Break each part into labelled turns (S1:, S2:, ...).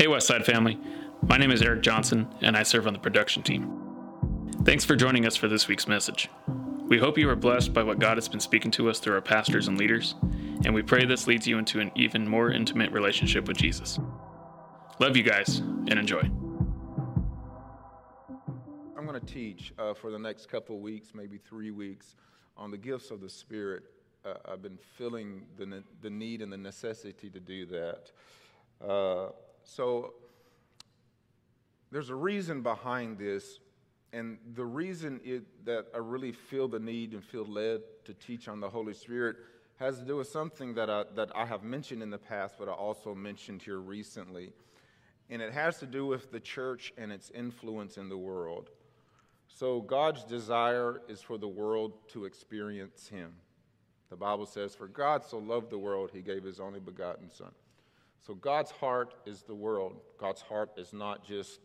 S1: Hey, Westside family. My name is Eric Johnson, and I serve on the production team. Thanks for joining us for this week's message. We hope you are blessed by what God has been speaking to us through our pastors and leaders, and we pray this leads you into an even more intimate relationship with Jesus. Love you guys, and enjoy.
S2: I'm going to teach uh, for the next couple weeks, maybe three weeks, on the gifts of the Spirit. Uh, I've been feeling the, ne- the need and the necessity to do that. Uh, so there's a reason behind this, and the reason it, that I really feel the need and feel led to teach on the Holy Spirit has to do with something that I, that I have mentioned in the past, but I also mentioned here recently. And it has to do with the church and its influence in the world. So, God's desire is for the world to experience Him. The Bible says, For God so loved the world, He gave His only begotten Son. So, God's heart is the world. God's heart is not just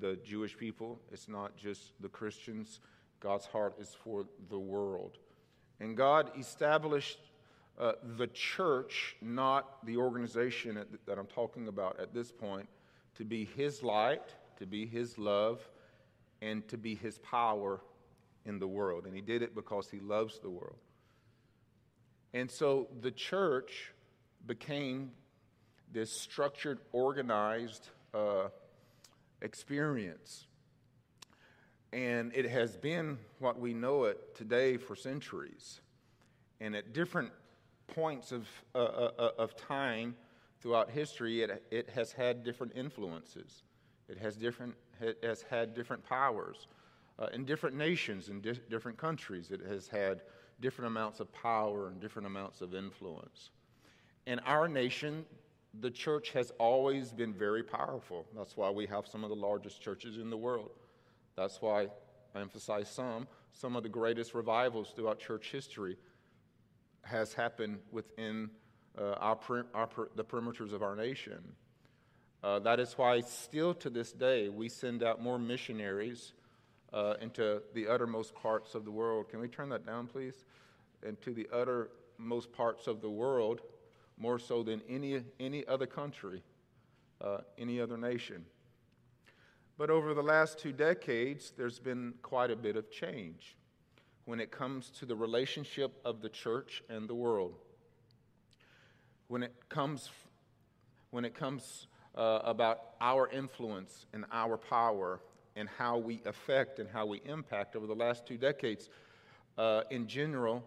S2: the Jewish people, it's not just the Christians. God's heart is for the world. And God established uh, the church, not the organization that I'm talking about at this point, to be His light, to be His love, and to be His power in the world. And He did it because He loves the world. And so the church became this structured, organized uh, experience. And it has been what we know it today for centuries. And at different points of, uh, uh, uh, of time throughout history, it, it has had different influences. It has, different, it has had different powers. Uh, in different nations, in di- different countries, it has had different amounts of power and different amounts of influence. In our nation, the church has always been very powerful. That's why we have some of the largest churches in the world. That's why I emphasize some. Some of the greatest revivals throughout church history has happened within uh, our, our, the perimeters of our nation. Uh, that is why, still to this day, we send out more missionaries uh, into the uttermost parts of the world. Can we turn that down, please? Into the uttermost parts of the world more so than any, any other country, uh, any other nation. But over the last two decades, there's been quite a bit of change when it comes to the relationship of the church and the world. When it comes, when it comes uh, about our influence and our power and how we affect and how we impact over the last two decades, uh, in general,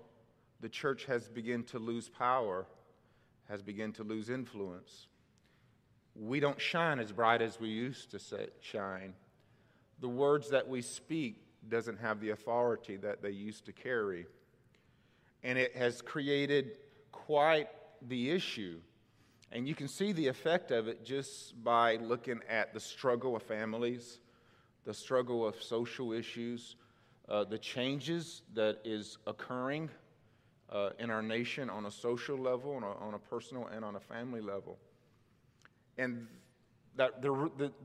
S2: the church has begun to lose power has begun to lose influence. We don't shine as bright as we used to say, shine. The words that we speak doesn't have the authority that they used to carry. And it has created quite the issue. And you can see the effect of it just by looking at the struggle of families, the struggle of social issues, uh, the changes that is occurring uh, in our nation on a social level, on a, on a, personal, and on a family level. And that there,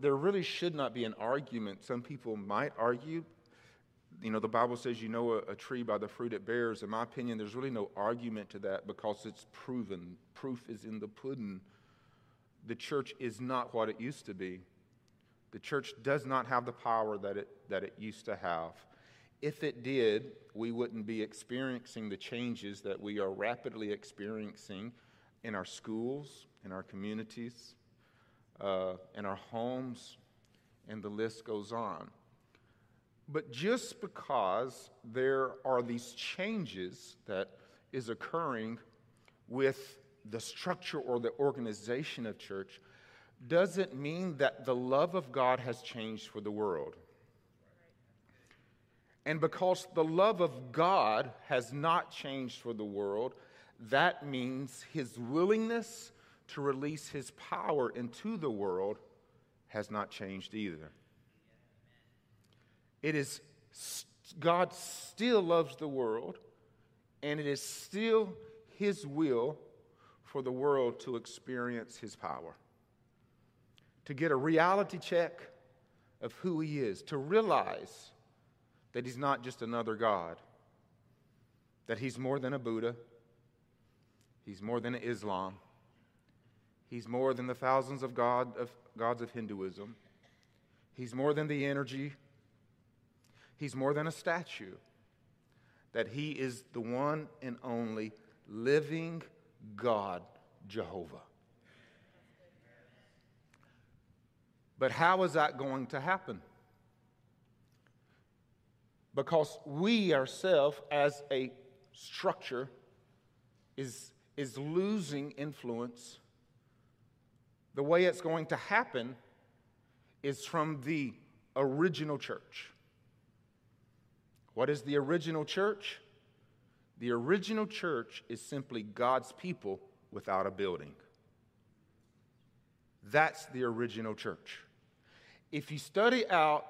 S2: there really should not be an argument. Some people might argue. You know, the Bible says you know a, a tree by the fruit it bears. In my opinion, there's really no argument to that because it's proven. Proof is in the pudding. The church is not what it used to be. The church does not have the power that it, that it used to have. If it did, we wouldn't be experiencing the changes that we are rapidly experiencing in our schools, in our communities, uh, in our homes, and the list goes on. But just because there are these changes that is occurring with the structure or the organization of church doesn't mean that the love of God has changed for the world. And because the love of God has not changed for the world, that means his willingness to release his power into the world has not changed either. It is God still loves the world, and it is still his will for the world to experience his power. To get a reality check of who he is, to realize that he's not just another God, that he's more than a Buddha, he's more than Islam, he's more than the thousands of, God, of, gods of Hinduism. He's more than the energy, he's more than a statue. That he is the one and only living God, Jehovah. But how is that going to happen? Because we ourselves, as a structure, is, is losing influence. The way it's going to happen is from the original church. What is the original church? The original church is simply God's people without a building. That's the original church. If you study out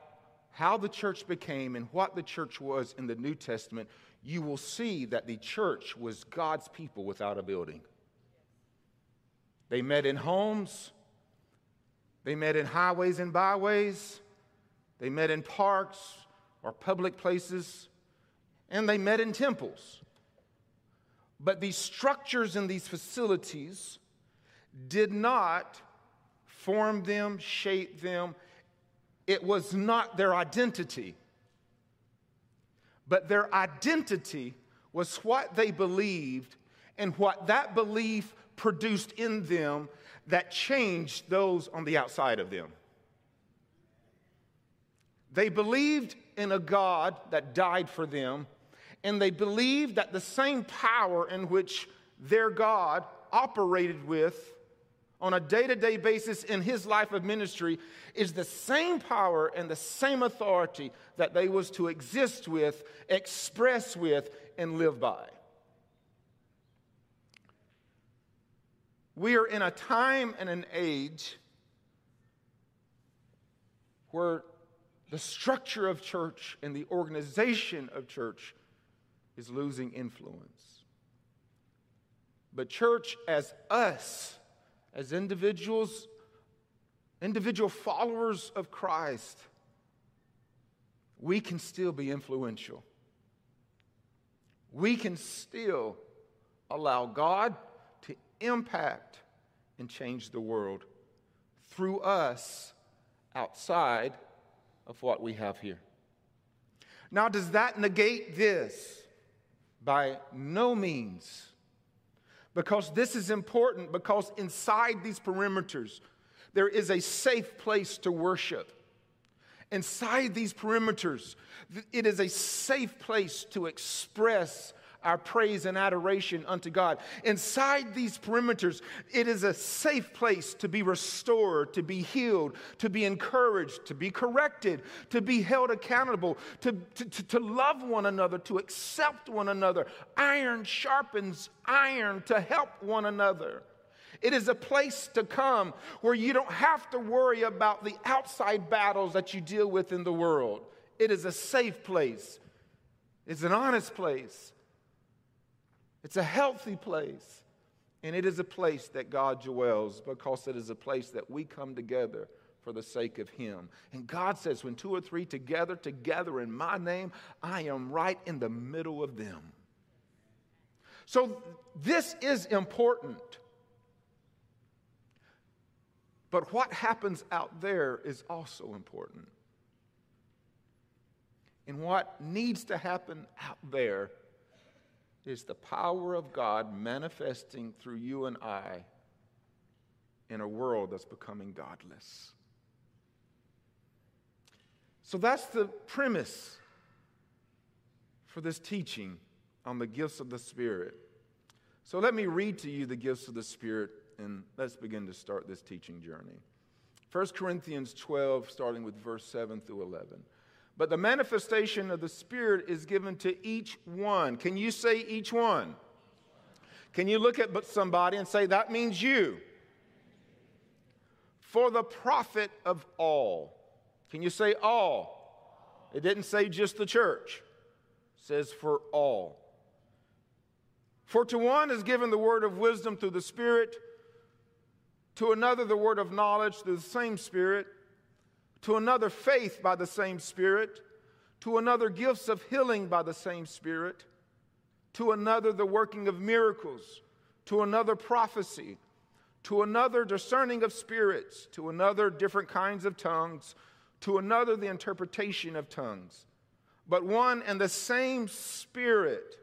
S2: how the church became and what the church was in the New Testament, you will see that the church was God's people without a building. They met in homes, they met in highways and byways, they met in parks or public places, and they met in temples. But these structures and these facilities did not form them, shape them. It was not their identity. But their identity was what they believed and what that belief produced in them that changed those on the outside of them. They believed in a God that died for them, and they believed that the same power in which their God operated with on a day to day basis in his life of ministry is the same power and the same authority that they was to exist with, express with, and live by. We are in a time and an age where the structure of church and the organization of church is losing influence. But church, as us, as individuals, individual followers of Christ, we can still be influential. We can still allow God to impact and change the world through us outside of what we have here. Now, does that negate this? By no means. Because this is important, because inside these perimeters, there is a safe place to worship. Inside these perimeters, it is a safe place to express our praise and adoration unto God. Inside these perimeters, it is a safe place to be restored, to be healed, to be encouraged, to be corrected, to be held accountable, to, to, to, love one another, to accept one another. Iron sharpens iron to help one another. It is a place to come where you don't have to worry about the outside battles that you deal with in the world. It is a safe place. It's an honest place. It's a healthy place. And it is a place that God dwells because it is a place that we come together for the sake of Him. And God says, when two or three together, together in my name, I am right in the middle of them. So this is important. But what happens out there is also important. And what needs to happen out there is the power of God manifesting through you and I in a world that's becoming godless. So that's the premise for this teaching on the gifts of the Spirit. So let me read to you the gifts of the Spirit and let's begin to start this teaching journey. 1 Corinthians 12, starting with verse 7 through 11. But the manifestation of the Spirit is given to each one. Can you say each one? Can you look at somebody and say, that means you? For the profit of all. Can you say all? It didn't say just the church, it says for all. For to one is given the word of wisdom through the Spirit, to another the word of knowledge through the same Spirit to another faith by the same Spirit, to another gifts of healing by the same Spirit, to another the working of miracles, to another prophecy, to another discerning of spirits, to another different kinds of tongues, to another the interpretation of tongues. But one and the same Spirit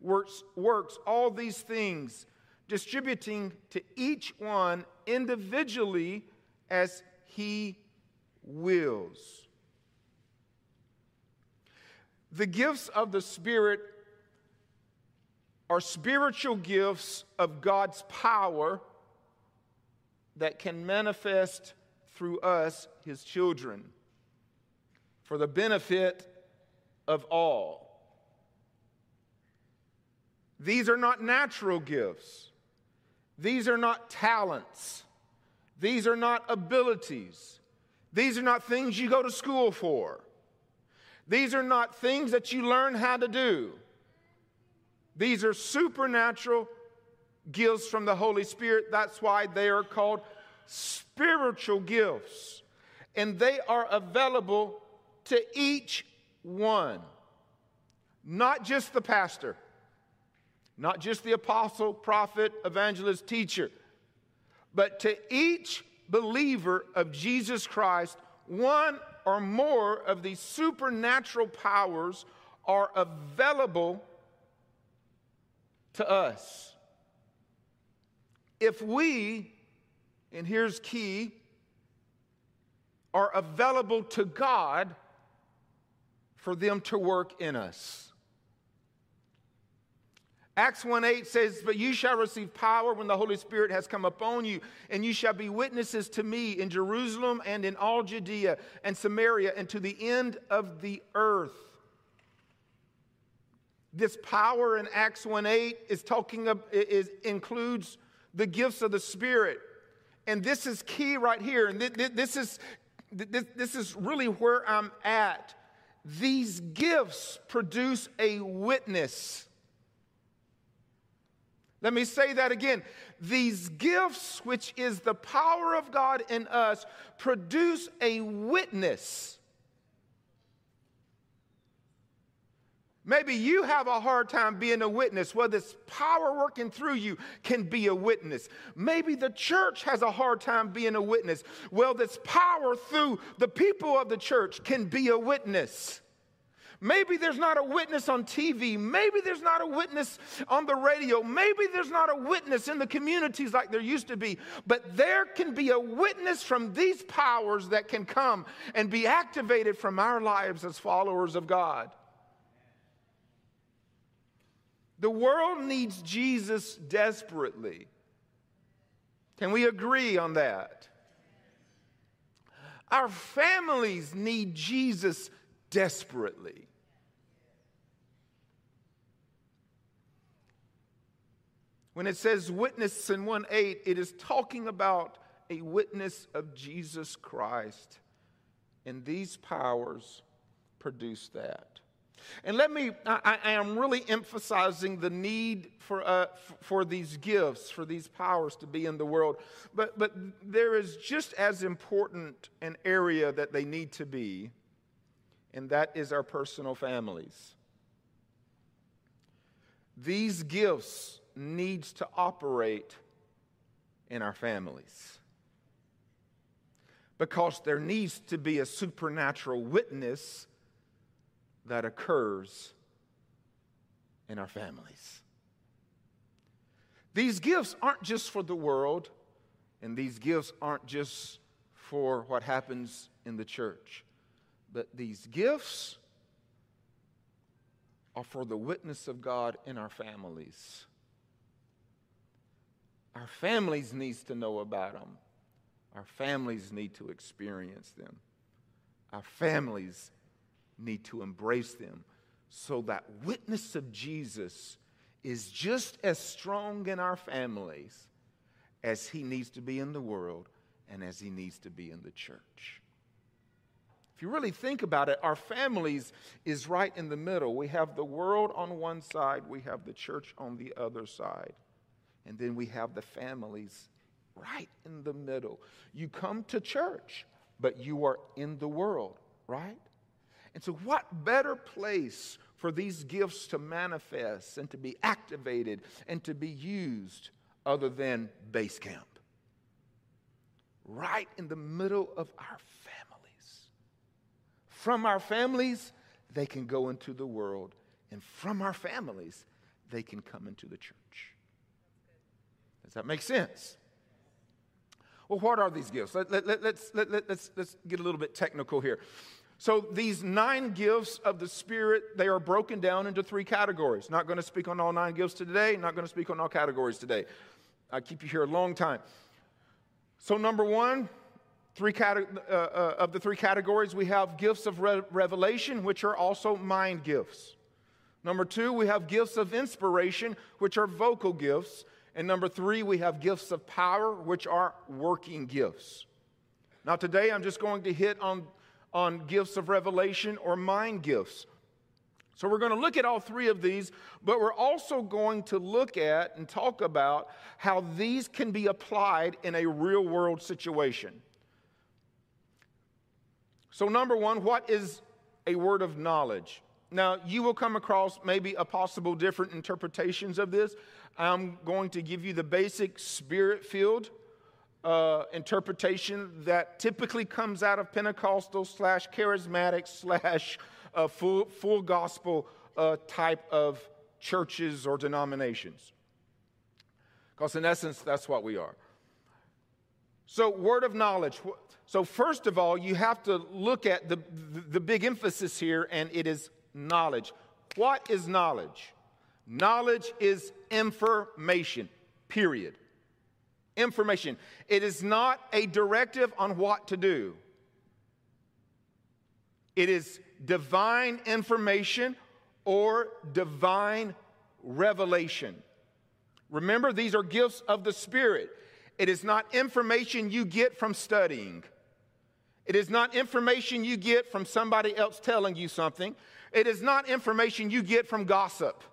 S2: works, works all these things, distributing to each one individually as he wills. The gifts of the Spirit are spiritual gifts of God's power that can manifest through us, his children, for the benefit of all. These are not natural gifts. These are not talents. These are not abilities. These are not things you go to school for. These are not things that you learn how to do. These are supernatural gifts from the Holy Spirit. That's why they are called spiritual gifts. And they are available to each one, not just the pastor, not just the apostle, prophet, evangelist, teacher, but to each believer of Jesus Christ, one or more of these supernatural powers are available to us. If we, and here's key, are available to God for them to work in us. Acts 1 8 says, But you shall receive power when the Holy Spirit has come upon you, and you shall be witnesses to me in Jerusalem and in all Judea and Samaria and to the end of the earth. This power in Acts 1 8 is talking of, is, includes the gifts of the Spirit. And this is key right here. And this is, this is really where I'm at. These gifts produce a witness. Let me say that again. These gifts, which is the power of God in us, produce a witness. Maybe you have a hard time being a witness. Well, this power working through you can be a witness. Maybe the church has a hard time being a witness. Well, this power through the people of the church can be a witness. Maybe there's not a witness on TV. Maybe there's not a witness on the radio. Maybe there's not a witness in the communities like there used to be. But there can be a witness from these powers that can come and be activated from our lives as followers of God. The world needs Jesus desperately. Can we agree on that? Our families need Jesus desperately. When it says witness in 1 8, it is talking about a witness of Jesus Christ. And these powers produce that. And let me, I, I am really emphasizing the need for, uh, for these gifts, for these powers to be in the world. But, but there is just as important an area that they need to be, and that is our personal families. These gifts needs to operate in our families. Because there needs to be a supernatural witness that occurs in our families. These gifts aren't just for the world, and these gifts aren't just for what happens in the church, but these gifts are for the witness of God in our families. Our families needs to know about them. Our families need to experience them. Our families need to embrace them so that witness of Jesus is just as strong in our families as he needs to be in the world and as he needs to be in the church. If you really think about it, our families is right in the middle. We have the world on one side, we have the church on the other side. And then we have the families right in the middle. You come to church, but you are in the world, right? And so, what better place for these gifts to manifest and to be activated and to be used other than base camp? right in the middle of our families. From our families, they can go into the world, and from our families, they can come into the church. Does that make sense? Well, what are these gifts? Let, let, let, let's, let, let, let's, let's get a little bit technical here. So, these nine gifts of the Spirit, they are broken down into three categories. Not going to speak on all nine gifts today, not going to speak on all categories today. I keep you here a long time. So, number one, three cate- uh, uh, of the three categories, we have gifts of re- revelation, which are also mind gifts. Number two, we have gifts of inspiration, which are vocal gifts. And number three, we have gifts of power, which are working gifts. Now, today I'm just going to hit on, on gifts of revelation or mind gifts. So, we're going to look at all three of these, but we're also going to look at and talk about how these can be applied in a real world situation. So, number one, what is a word of knowledge? Now, you will come across maybe a possible different interpretations of this. I'm going to give you the basic spirit filled uh, interpretation that typically comes out of Pentecostal slash charismatic slash uh, full, full gospel uh, type of churches or denominations. Because in essence, that's what we are. So, word of knowledge. So, first of all, you have to look at the, the big emphasis here, and it is knowledge. What is knowledge? Knowledge is information, period. Information. It is not a directive on what to do, it is divine information or divine revelation. Remember, these are gifts of the Spirit. It is not information you get from studying. It is not information you get from somebody else telling you something. It is not information you get from gossip.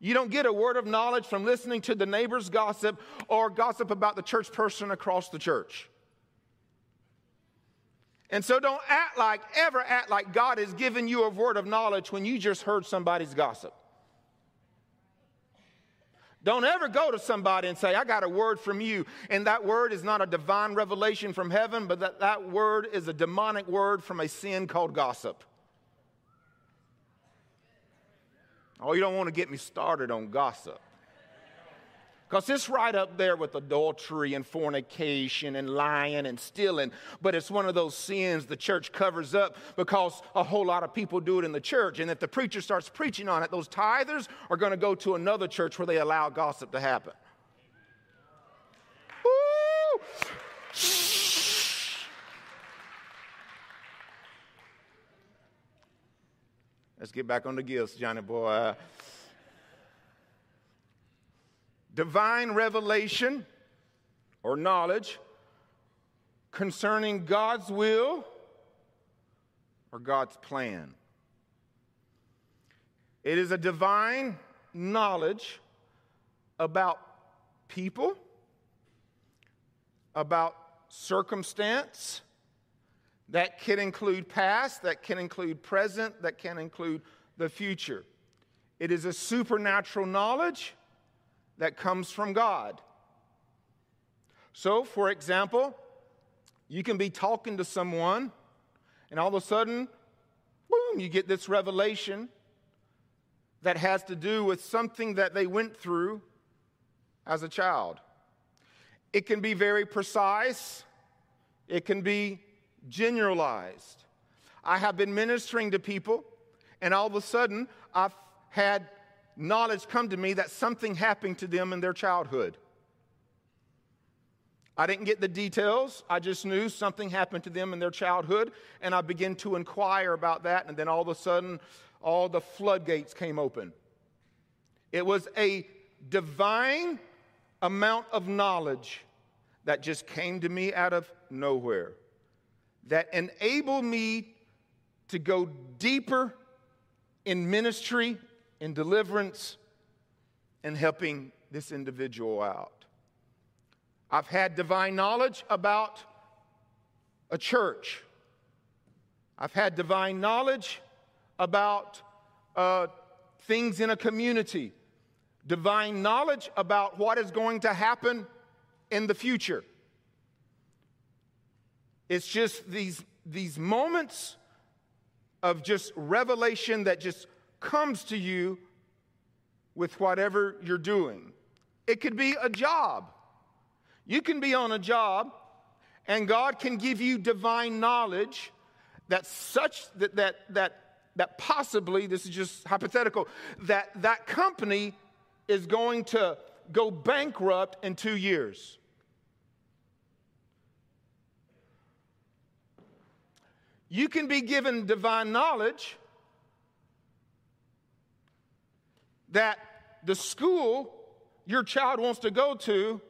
S2: You don't get a word of knowledge from listening to the neighbor's gossip or gossip about the church person across the church. And so don't act like, ever act like God has given you a word of knowledge when you just heard somebody's gossip. Don't ever go to somebody and say, I got a word from you. And that word is not a divine revelation from heaven, but that, that word is a demonic word from a sin called gossip. Oh, you don't want to get me started on gossip. Because it's right up there with adultery and fornication and lying and stealing. But it's one of those sins the church covers up because a whole lot of people do it in the church. And if the preacher starts preaching on it, those tithers are going to go to another church where they allow gossip to happen. Let's get back on the gifts, Johnny boy. Divine revelation or knowledge concerning God's will or God's plan. It is a divine knowledge about people, about circumstance, that can include past, that can include present, that can include the future. It is a supernatural knowledge that comes from God. So, for example, you can be talking to someone, and all of a sudden, boom, you get this revelation that has to do with something that they went through as a child. It can be very precise, it can be generalized. I have been ministering to people, and all of a sudden, I've had knowledge come to me that something happened to them in their childhood. I didn't get the details. I just knew something happened to them in their childhood, and I began to inquire about that, and then all of a sudden, all the floodgates came open. It was a divine amount of knowledge that just came to me out of nowhere that enable me to go deeper in ministry, in deliverance, and helping this individual out. I've had divine knowledge about a church. I've had divine knowledge about uh, things in a community, divine knowledge about what is going to happen in the future. It's just these, these moments of just revelation that just comes to you with whatever you're doing. It could be a job. You can be on a job and God can give you divine knowledge that such that that that that possibly this is just hypothetical that that company is going to go bankrupt in 2 years. You can be given divine knowledge that the school your child wants to go to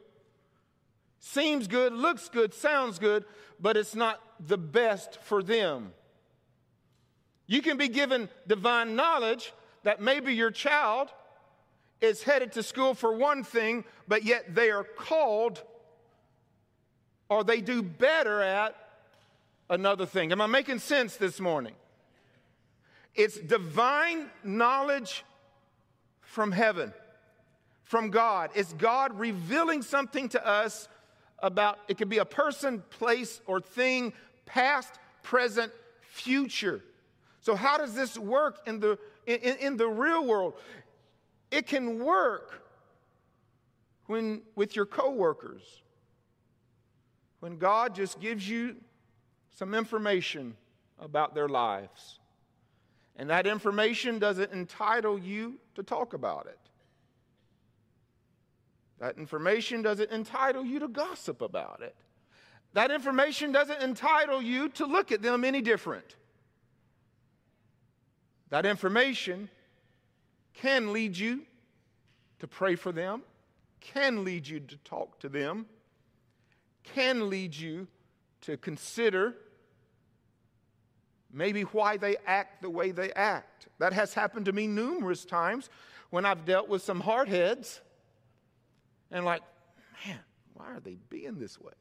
S2: seems good, looks good, sounds good, but it's not the best for them. You can be given divine knowledge that maybe your child is headed to school for one thing, but yet they are called or they do better at another thing. Am I making sense this morning? It's divine knowledge from heaven, from God. It's God revealing something to us about it could be a person, place, or thing, past, present, future. So, how does this work in the, in, in the real world? It can work when, with your coworkers. When God just gives you some information about their lives. And that information doesn't entitle you to talk about it. That information doesn't entitle you to gossip about it. That information doesn't entitle you to look at them any different. That information can lead you to pray for them, can lead you to talk to them, can lead you to consider maybe why they act the way they act. That has happened to me numerous times when I've dealt with some hardheads and like, man, why are they being this way?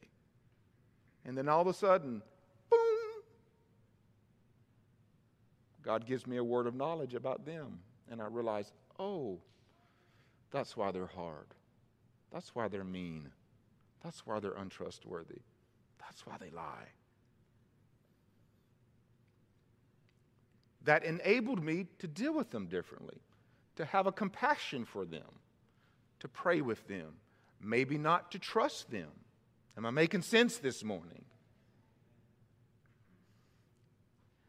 S2: And then all of a sudden, boom, God gives me a word of knowledge about them. And I realize, oh, that's why they're hard. That's why they're mean. That's why they're untrustworthy. That's why they lie. That enabled me to deal with them differently, to have a compassion for them to pray with them, maybe not to trust them. Am I making sense this morning?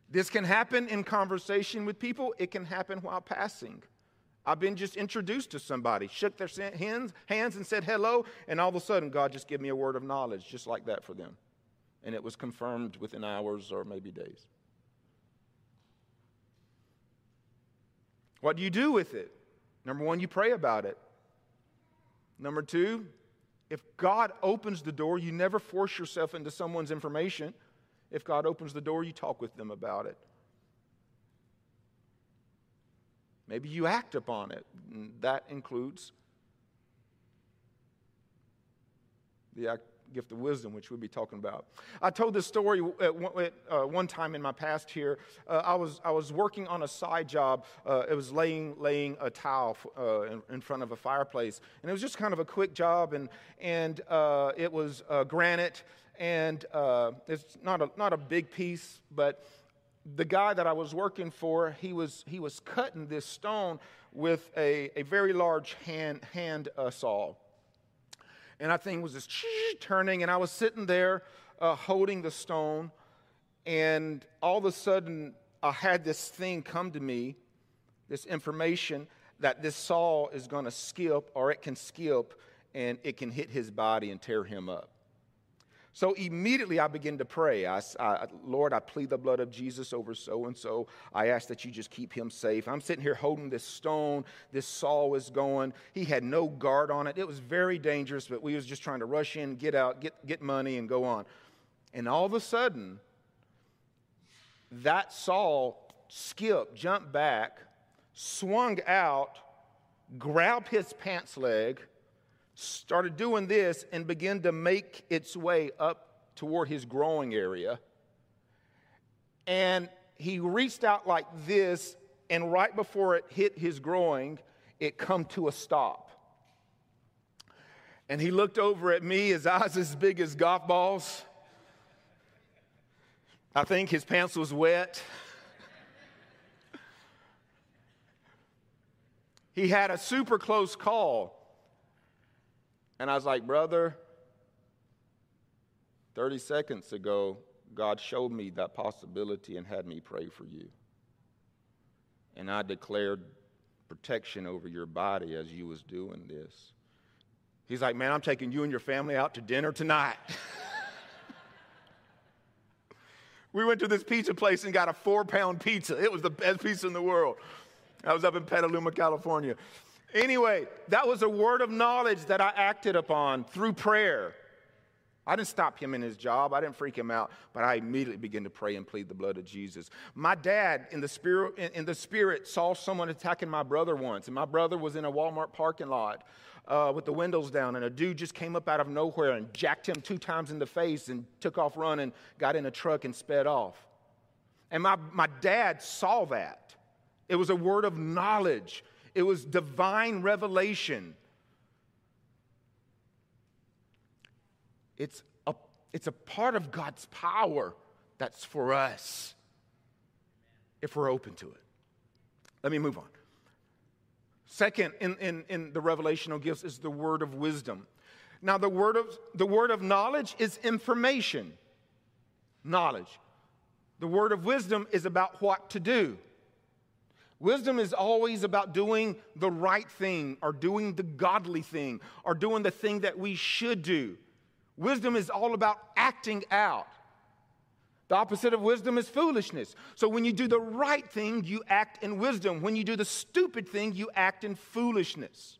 S2: This can happen in conversation with people, it can happen while passing. I've been just introduced to somebody, shook their hands, hands and said hello, and all of a sudden God just gave me a word of knowledge just like that for them. And it was confirmed within hours or maybe days. What do you do with it? Number one, you pray about it. Number two, if God opens the door, you never force yourself into someone's information. If God opens the door, you talk with them about it. Maybe you act upon it. That includes the act gift of wisdom, which we'll be talking about. I told this story at uh, one time in my past here. Uh, I, was, I was working on a side job. Uh, it was laying, laying a towel uh, in, in, front of a fireplace. And it was just kind of a quick job, and, and uh, it was uh, granite. And it's not a, not a big piece, but the guy that I was working for, he was, he was cutting this stone with a, a very large hand, hand saw and that thing was just turning, and I was sitting there uh, holding the stone, and all of a sudden, I had this thing come to me, this information that this saw is going to skip, or it can skip, and it can hit his body and tear him up. So immediately I begin to pray. I, I, Lord, I plead the blood of Jesus over so and so. I ask that you just keep him safe. I'm sitting here holding this stone. This saw was going. He had no guard on it. It was very dangerous, but we was just trying to rush in, get out, get, get money, and go on. And all of a sudden, that saw skipped, jumped back, swung out, grabbed his pants leg, started doing this and began to make its way up toward his growing area. And he reached out like this, and right before it hit his growing, it come to a stop. And he looked over at me, his eyes as big as golf balls. I think his pants was wet. he had a super close call. And I was like, brother, 30 seconds ago, God showed me that possibility and had me pray for you. And I declared protection over your body as you was doing this. He's like, man, I'm taking you and your family out to dinner tonight. we went to this pizza place and got a four pound pizza. It was the best pizza in the world. I was up in Petaluma, California. Anyway, that was a word of knowledge that I acted upon through prayer. I didn't stop him in his job. I didn't freak him out, but I immediately began to pray and plead the blood of Jesus. My dad, in the spirit, in the spirit, saw someone attacking my brother once, and my brother was in a Walmart parking lot uh, with the windows down, and a dude just came up out of nowhere and jacked him two times in the face and took off running, got in a truck and sped off. And my, my dad saw that. It was a word of knowledge. It was divine revelation. It's a, it's a part of God's power that's for us if we're open to it. Let me move on. Second, in, in, in the revelational gifts is the word of wisdom. Now, the word of, the word of knowledge is information, knowledge. The word of wisdom is about what to do. Wisdom is always about doing the right thing or doing the godly thing or doing the thing that we should do. Wisdom is all about acting out. The opposite of wisdom is foolishness. So when you do the right thing, you act in wisdom. When you do the stupid thing, you act in foolishness.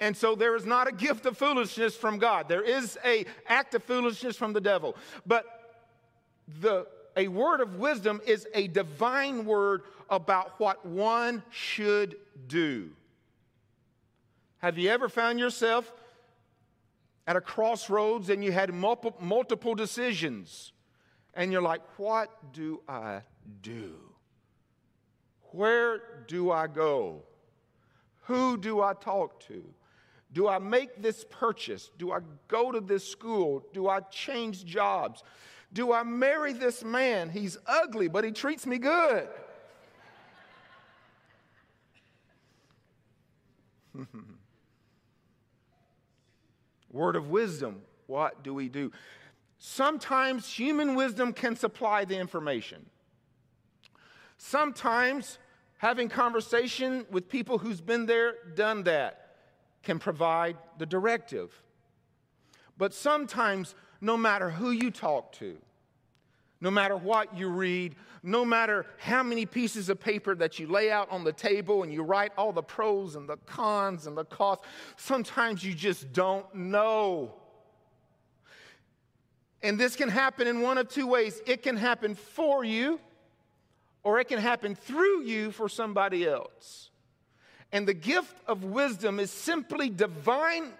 S2: And so there is not a gift of foolishness from God. There is a act of foolishness from the devil. But the a word of wisdom is a divine word about what one should do. Have you ever found yourself at a crossroads and you had multiple decisions, and you're like, what do I do? Where do I go? Who do I talk to? Do I make this purchase? Do I go to this school? Do I change jobs? Do I marry this man? He's ugly, but he treats me good. Word of wisdom, what do we do? Sometimes human wisdom can supply the information. Sometimes having conversation with people who's been there, done that, can provide the directive. But sometimes, no matter who you talk to, no matter what you read, no matter how many pieces of paper that you lay out on the table and you write all the pros and the cons and the costs, sometimes you just don't know. And this can happen in one of two ways it can happen for you, or it can happen through you for somebody else. And the gift of wisdom is simply divine,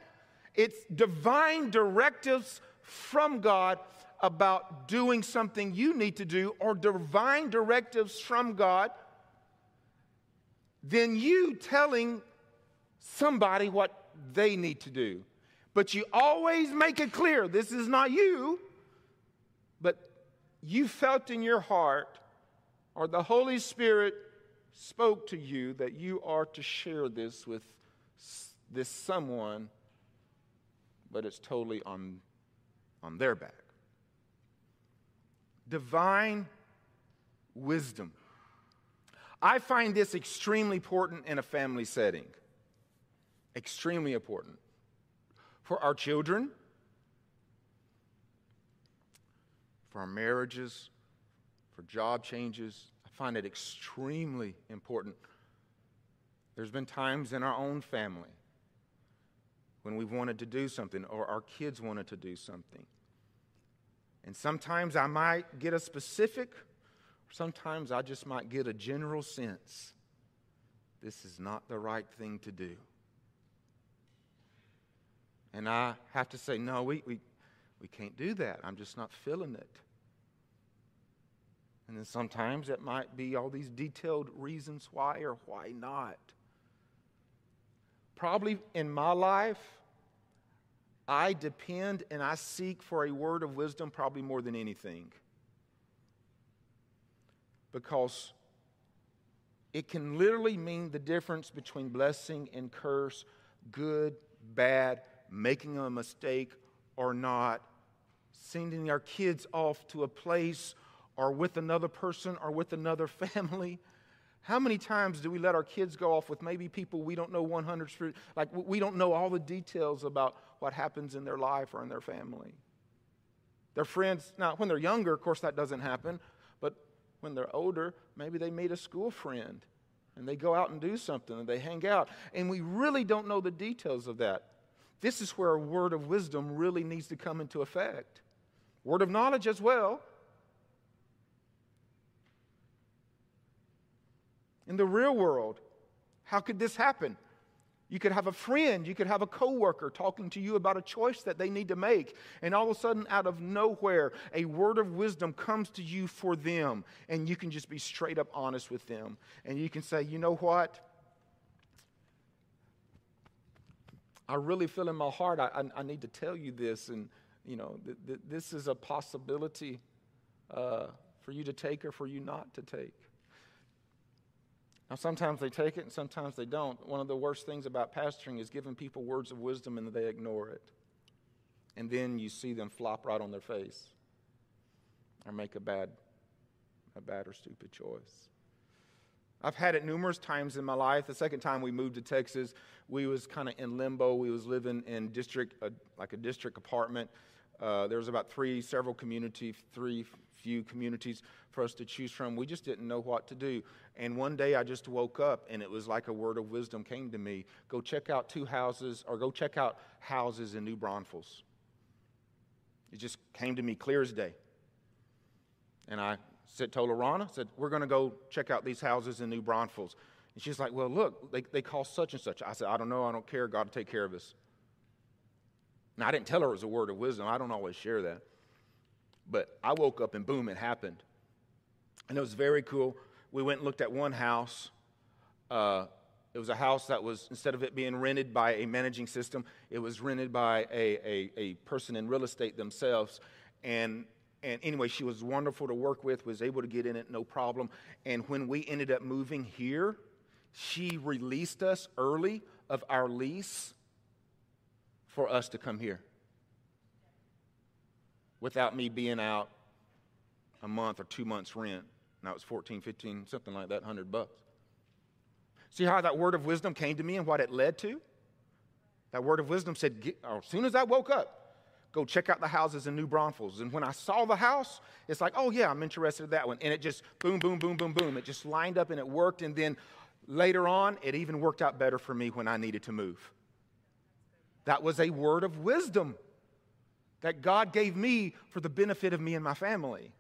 S2: it's divine directives from God about doing something you need to do or divine directives from God than you telling somebody what they need to do. But you always make it clear this is not you, but you felt in your heart or the Holy Spirit spoke to you that you are to share this with this someone, but it's totally on, on their back divine wisdom. I find this extremely important in a family setting. Extremely important. For our children, for our marriages, for job changes. I find it extremely important. There's been times in our own family when we've wanted to do something or our kids wanted to do something and sometimes I might get a specific, sometimes I just might get a general sense this is not the right thing to do. And I have to say, no, we, we, we can't do that. I'm just not feeling it. And then sometimes it might be all these detailed reasons why or why not. Probably in my life, I depend and I seek for a word of wisdom probably more than anything. because it can literally mean the difference between blessing and curse, good, bad, making a mistake or not, sending our kids off to a place or with another person or with another family. How many times do we let our kids go off with maybe people we don't know 100 like we don't know all the details about what happens in their life or in their family? Their friends, now when they're younger, of course that doesn't happen, but when they're older, maybe they meet a school friend and they go out and do something and they hang out. And we really don't know the details of that. This is where a word of wisdom really needs to come into effect. Word of knowledge as well. In the real world, how could this happen? You could have a friend, you could have a coworker talking to you about a choice that they need to make, and all of a sudden, out of nowhere, a word of wisdom comes to you for them, and you can just be straight up honest with them. And you can say, you know what? I really feel in my heart I, I, I need to tell you this, and you know, th- th- this is a possibility uh, for you to take or for you not to take. Now, sometimes they take it and sometimes they don't. One of the worst things about pastoring is giving people words of wisdom and they ignore it. And then you see them flop right on their face or make a bad, a bad or stupid choice. I've had it numerous times in my life. The second time we moved to Texas, we was kind of in limbo. We was living in district, uh, like a district apartment. Uh, there was about three, several community, three few communities for us to choose from. We just didn't know what to do. And one day I just woke up and it was like a word of wisdom came to me. Go check out two houses or go check out houses in New Braunfels. It just came to me clear as day. And I said, told Lorana, said, we're going to go check out these houses in New Braunfels. And she's like, well, look, they, they call such and such. I said, I don't know. I don't care. God will take care of us. Now, I didn't tell her it was a word of wisdom. I don't always share that. But I woke up and boom, it happened. And it was very cool. We went and looked at one house. Uh, it was a house that was, instead of it being rented by a managing system, it was rented by a, a, a person in real estate themselves. And, and anyway, she was wonderful to work with, was able to get in it, no problem. And when we ended up moving here, she released us early of our lease for us to come here without me being out a month or two months' rent. Now it's 14, 15, something like that, 100 bucks. See how that word of wisdom came to me and what it led to? That word of wisdom said, as soon as I woke up, go check out the houses in New Braunfels. And when I saw the house, it's like, oh yeah, I'm interested in that one. And it just boom, boom, boom, boom, boom. It just lined up and it worked. And then later on, it even worked out better for me when I needed to move. That was a word of wisdom that God gave me for the benefit of me and my family.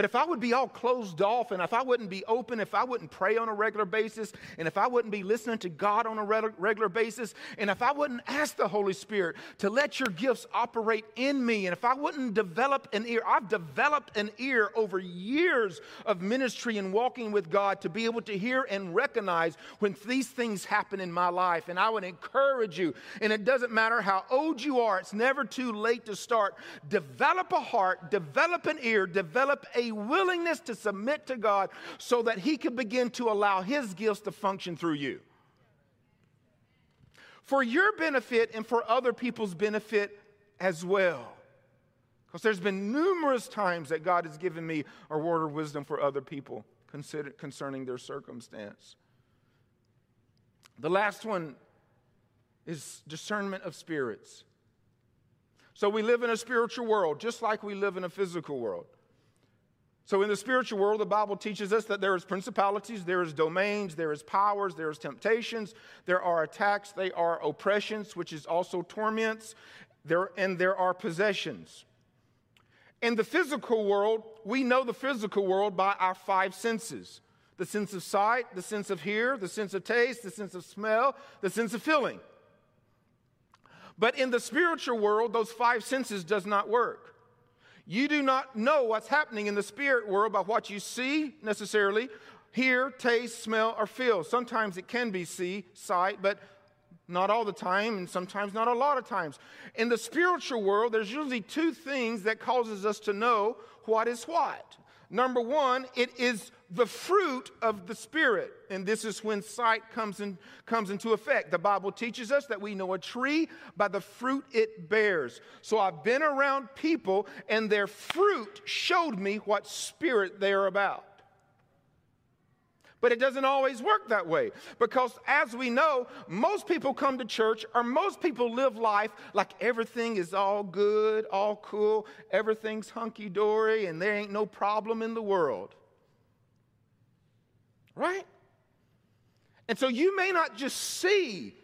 S2: But if I would be all closed off and if I wouldn't be open, if I wouldn't pray on a regular basis, and if I wouldn't be listening to God on a regular basis, and if I wouldn't ask the Holy Spirit to let your gifts operate in me, and if I wouldn't develop an ear, I've developed an ear over years of ministry and walking with God to be able to hear and recognize when these things happen in my life. And I would encourage you, and it doesn't matter how old you are, it's never too late to start. Develop a heart, develop an ear, develop a willingness to submit to God so that He can begin to allow His gifts to function through you. For your benefit and for other people's benefit as well. Because there's been numerous times that God has given me a word of wisdom for other people concerning their circumstance. The last one is discernment of spirits. So we live in a spiritual world just like we live in a physical world. So, in the spiritual world, the Bible teaches us that there is principalities, there is domains, there is powers, there is temptations, there are attacks, they are oppressions, which is also torments, there, and there are possessions. In the physical world, we know the physical world by our five senses the sense of sight, the sense of hear, the sense of taste, the sense of smell, the sense of feeling. But in the spiritual world, those five senses does not work. You do not know what's happening in the spirit world by what you see necessarily, hear, taste, smell, or feel. Sometimes it can be see, sight, but not all the time, and sometimes not a lot of times. In the spiritual world, there's usually two things that causes us to know what is what. Number one, it is the fruit of the Spirit. And this is when sight comes, in, comes into effect. The Bible teaches us that we know a tree by the fruit it bears. So I've been around people, and their fruit showed me what spirit they're about. But it doesn't always work that way because, as we know, most people come to church or most people live life like everything is all good, all cool, everything's hunky dory, and there ain't no problem in the world. Right? And so you may not just see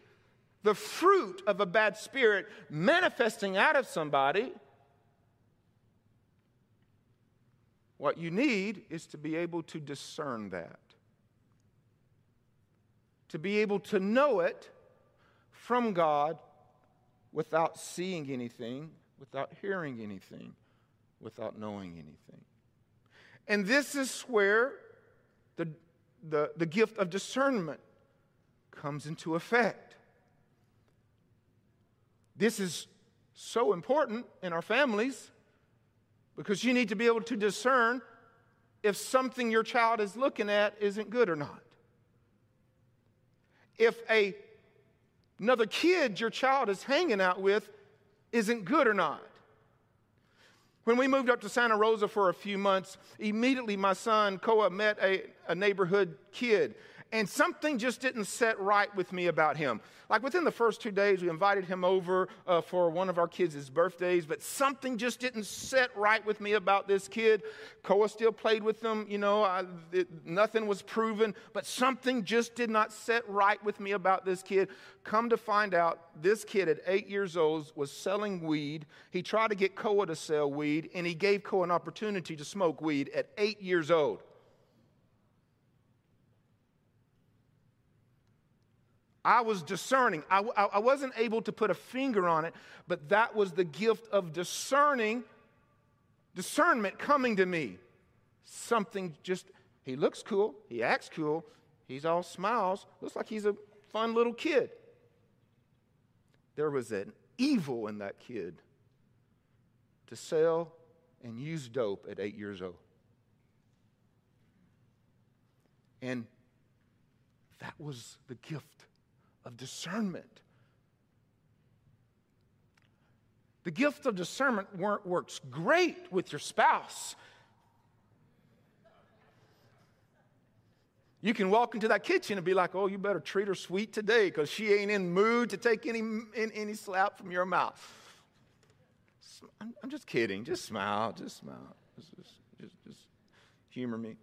S2: the fruit of a bad spirit manifesting out of somebody. What you need is to be able to discern that to be able to know it from God without seeing anything, without hearing anything, without knowing anything. And this is where the, the gift of discernment comes into effect. This is so important in our families because you need to be able to discern if something your child is looking at isn't good or not if a, another kid your child is hanging out with isn't good or not. When we moved up to Santa Rosa for a few months, immediately my son, Koa, met a, a neighborhood kid and something just didn't set right with me about him. Like within the first two days, we invited him over uh, for one of our kids' birthdays, but something just didn't set right with me about this kid. Koa still played with them, you know, I, it, nothing was proven, but something just did not set right with me about this kid. Come to find out, this kid at eight years old was selling weed. He tried to get Koa to sell weed, and he gave Koa an opportunity to smoke weed at eight years old. I was discerning. I, I, I, wasn't able to put a finger on it, but that was the gift of discerning, discernment coming to me. Something just, he looks cool, he acts cool, he's all smiles, looks like he's a fun little kid. There was an evil in that kid to sell and use dope at eight years old. And that was the gift of discernment. The gift of discernment works great with your spouse. You can walk into that kitchen and be like, oh, you better treat her sweet today because she ain't in mood to take any, any slap from your mouth. I'm, just kidding. Just smile. Just smile. Just, just, just, just humor me.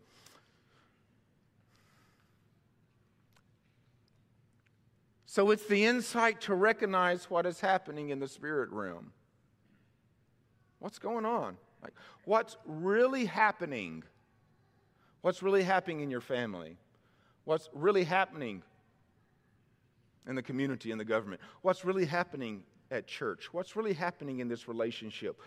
S2: So it's the insight to recognize what is happening in the spirit realm. What's going on? Like, what's really happening? What's really happening in your family? What's really happening in the community in the government? What's really happening at church? What's really happening in this relationship?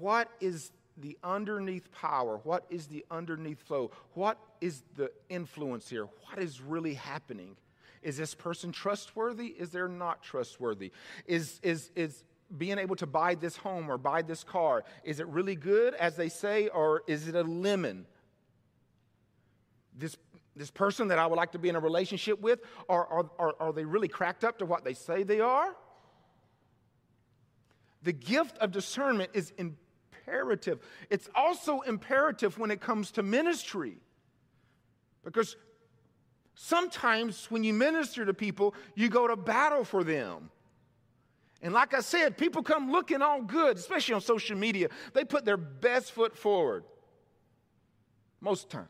S2: What is the underneath power? What is the underneath flow? What is the influence here? What is really happening? Is this person trustworthy? Is they're not trustworthy? Is, is, is being able to buy this home or buy this car, is it really good as they say, or is it a lemon? This, this person that I would like to be in a relationship with, are, are, are, are they really cracked up to what they say they are? The gift of discernment is imperative. It's also imperative when it comes to ministry. Because Sometimes when you minister to people, you go to battle for them. And like I said, people come looking all good, especially on social media. They put their best foot forward most time.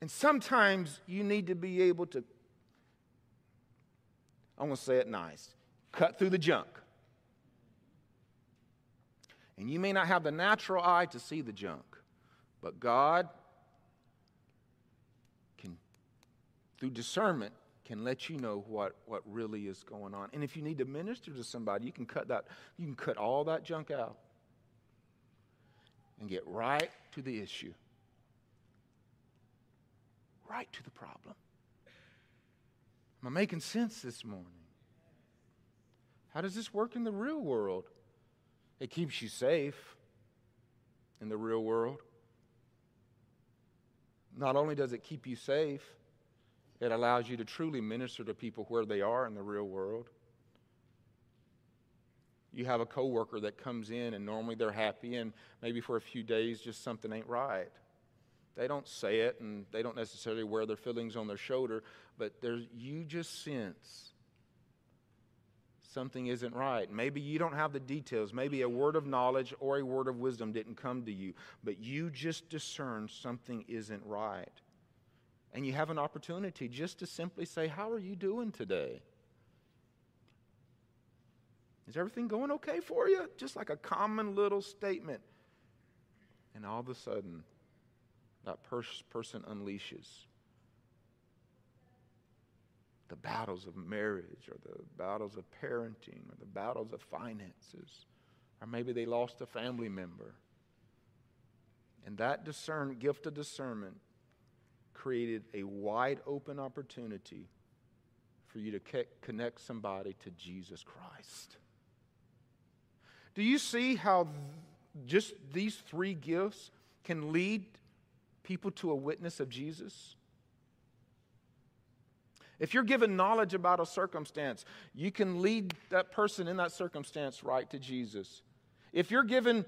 S2: And sometimes you need to be able to, I want to say it nice, cut through the junk. And you may not have the natural eye to see the junk. But God can, through discernment, can let you know what, what really is going on. And if you need to minister to somebody, you can cut that, you can cut all that junk out and get right to the issue. Right to the problem. Am I making sense this morning? How does this work in the real world? It keeps you safe in the real world. Not only does it keep you safe, it allows you to truly minister to people where they are in the real world. You have a coworker that comes in and normally they're happy and maybe for a few days just something ain't right. They don't say it and they don't necessarily wear their feelings on their shoulder, but you just sense something isn't right. Maybe you don't have the details. Maybe a word of knowledge or a word of wisdom didn't come to you, but you just discern something isn't right. And you have an opportunity just to simply say, How are you doing today? Is everything going okay for you? Just like a common little statement. And all of a sudden, that pers- person unleashes the battles of marriage or the battles of parenting or the battles of finances. Or maybe they lost a family member. And that discern, gift of discernment created a wide open opportunity for you to connect somebody to Jesus Christ. Do you see how just these three gifts can lead people to a witness of Jesus? If you're given knowledge about a circumstance, you can lead that person in that circumstance right to Jesus. If you're given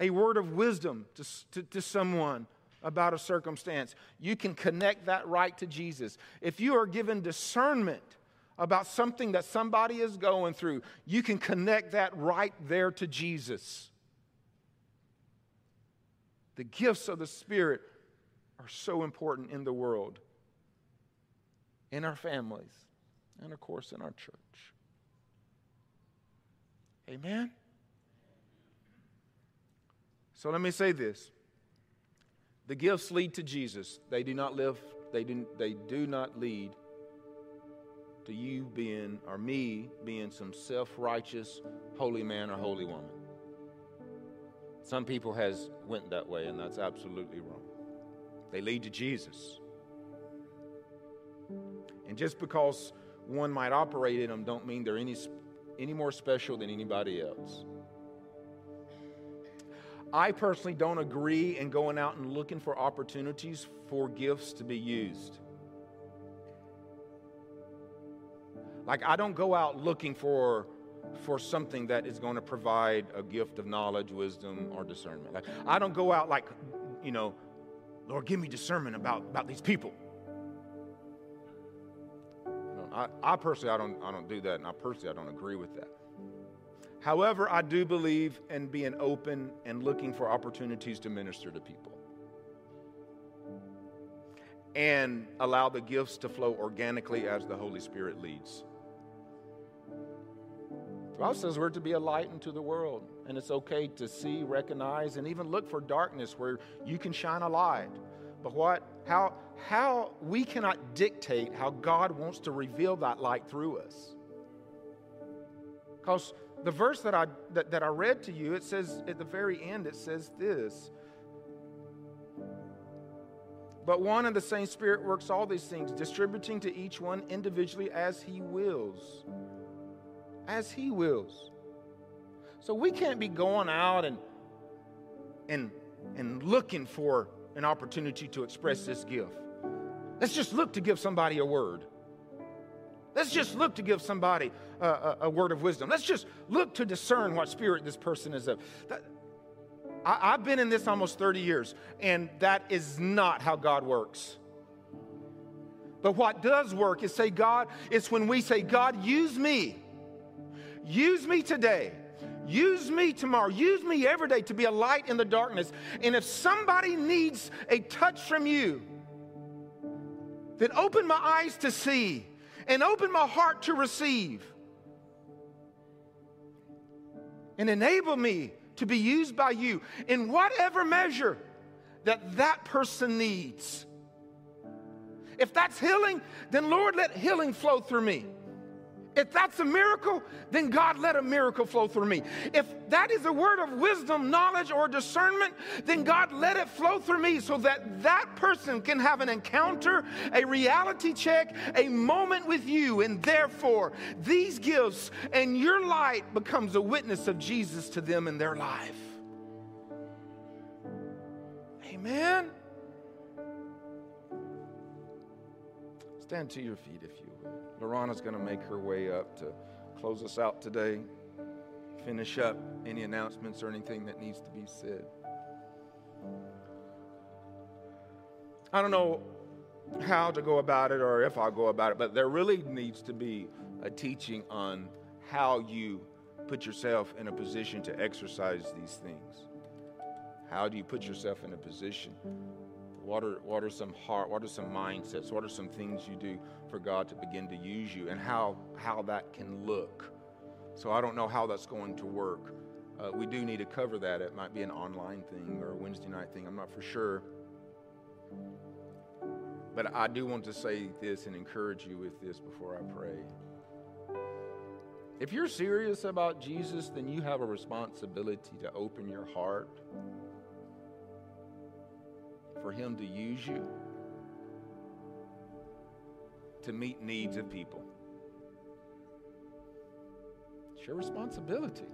S2: a word of wisdom to, to, to, someone about a circumstance, you can connect that right to Jesus. If you are given discernment about something that somebody is going through, you can connect that right there to Jesus. The gifts of the Spirit are so important in the world in our families, and of course in our church. Amen? So let me say this. The gifts lead to Jesus. They do not live, they do, they do not lead to you being, or me being some self-righteous holy man or holy woman. Some people has went that way, and that's absolutely wrong. They lead to Jesus. And just because one might operate in them don't mean they're any, any more special than anybody else. I personally don't agree in going out and looking for opportunities for gifts to be used. Like, I don't go out looking for, for something that is going to provide a gift of knowledge, wisdom, or discernment. Like, I don't go out like, you know, Lord, give me discernment about, about these people. I, I personally, I don't, I don't do that, and I personally, I don't agree with that. However, I do believe in being open and looking for opportunities to minister to people and allow the gifts to flow organically as the Holy Spirit leads. The Bible says we're to be a light into the world, and it's okay to see, recognize, and even look for darkness where you can shine a light. But what? How, how we cannot dictate how God wants to reveal that light through us. Because the verse that I, that, that I read to you, it says at the very end, it says this. But one and the same Spirit works all these things, distributing to each one individually as He wills. As He wills. So we can't be going out and, and, and looking for an opportunity to express this gift. Let's just look to give somebody a word. Let's just look to give somebody a, a, a word of wisdom. Let's just look to discern what spirit this person is of. That, I, I've been in this almost 30 years, and that is not how God works. But what does work is say, God, it's when we say, God, use me. Use me today. Use me tomorrow. Use me every day to be a light in the darkness. And if somebody needs a touch from you, then open my eyes to see and open my heart to receive. And enable me to be used by you in whatever measure that that person needs. If that's healing, then Lord, let healing flow through me. If that's a miracle, then God let a miracle flow through me. If that is a word of wisdom, knowledge, or discernment, then God let it flow through me so that that person can have an encounter, a reality check, a moment with you. And therefore, these gifts and your light becomes a witness of Jesus to them in their life. Amen. Stand to your feet if you Lorana's going to make her way up to close us out today, finish up any announcements or anything that needs to be said. I don't know how to go about it or if I'll go about it, but there really needs to be a teaching on how you put yourself in a position to exercise these things. How do you put yourself in a position what are, what are some heart, what are some mindsets, what are some things you do for God to begin to use you and how, how that can look. So I don't know how that's going to work. Uh, we do need to cover that. It might be an online thing or a Wednesday night thing. I'm not for sure. But I do want to say this and encourage you with this before I pray. If you're serious about Jesus, then you have a responsibility to open your heart for Him to use you to meet needs of people. It's your responsibility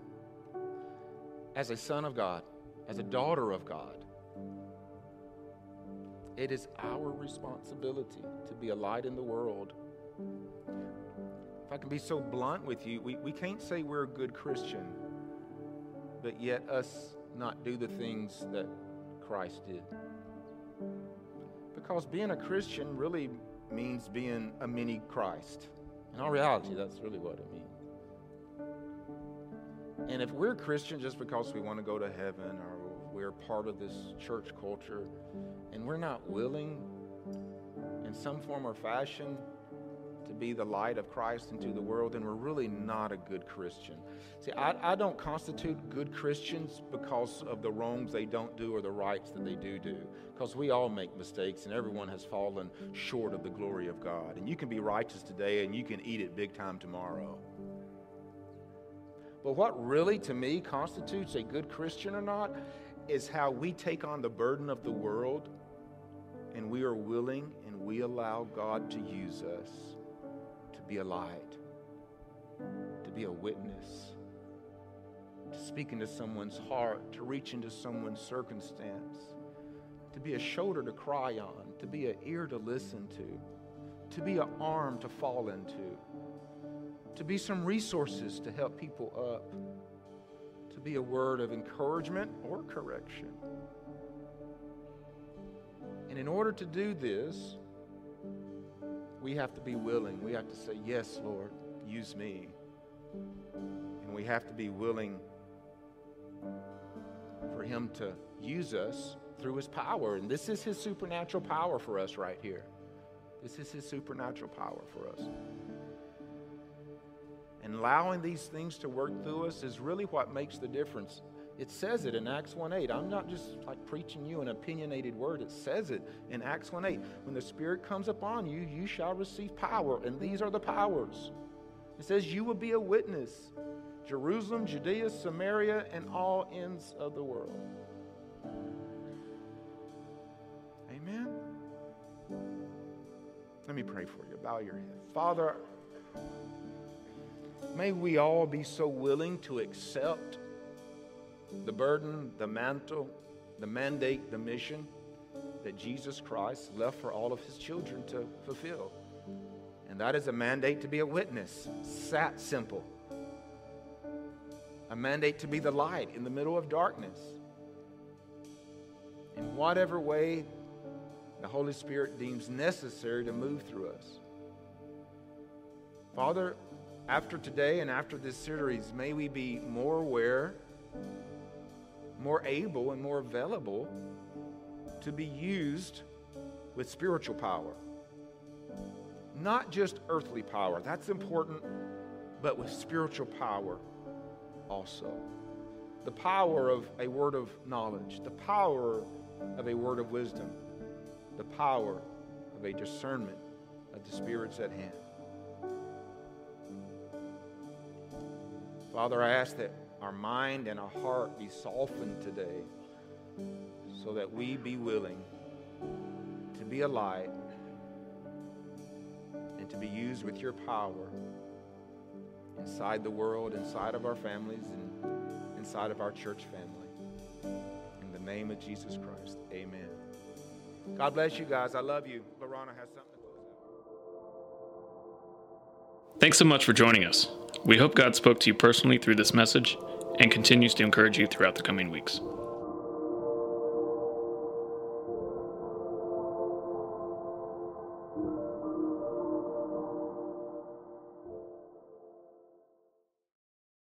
S2: as a son of God, as a daughter of God. It is our responsibility to be a light in the world. If I can be so blunt with you, we, we can't say we're a good Christian, but yet us not do the things that Christ did. Because being a Christian really means being a mini Christ. In all reality, that's really what it means. And if we're Christian just because we want to go to heaven or we're part of this church culture and we're not willing in some form or fashion to be the light of Christ into the world, then we're really not a good Christian. See, I, I don't constitute good Christians because of the wrongs they don't do or the rights that they do do, because we all make mistakes and everyone has fallen short of the glory of God. And you can be righteous today and you can eat it big time tomorrow. But what really, to me, constitutes a good Christian or not is how we take on the burden of the world and we are willing and we allow God to use us be a light, to be a witness, to speak into someone's heart, to reach into someone's circumstance, to be a shoulder to cry on, to be an ear to listen to, to be an arm to fall into, to be some resources to help people up, to be a word of encouragement or correction. And in order to do this, we have to be willing. We have to say, Yes, Lord, use me. And we have to be willing for Him to use us through His power. And this is His supernatural power for us right here. This is His supernatural power for us. And allowing these things to work through us is really what makes the difference it says it in Acts 1:8. I'm not just like preaching you an opinionated word. It says it in Acts 1:8. When the Spirit comes upon you, you shall receive power, and these are the powers. It says you will be a witness. Jerusalem, Judea, Samaria, and all ends of the world. Amen. Let me pray for you. Bow your head. Father, may we all be so willing to accept the burden, the mantle, the mandate, the mission that Jesus Christ left for all of his children to fulfill. And that is a mandate to be a witness. That simple. A mandate to be the light in the middle of darkness. In whatever way the Holy Spirit deems necessary to move through us. Father, after today and after this series, may we be more aware more able and more available to be used with spiritual power. Not just earthly power, that's important, but with spiritual power also. The power of a word of knowledge, the power of a word of wisdom, the power of a discernment of the spirits at hand. Father, I ask that our mind and our heart be softened today so that we be willing to be a light and to be used with your power inside the world, inside of our families, and inside of our church family. In the name of Jesus Christ, amen. God bless you guys. I love you. Lorana has something
S1: Thanks so much for joining us. We hope God spoke to you personally through this message and continues to encourage you throughout the coming weeks.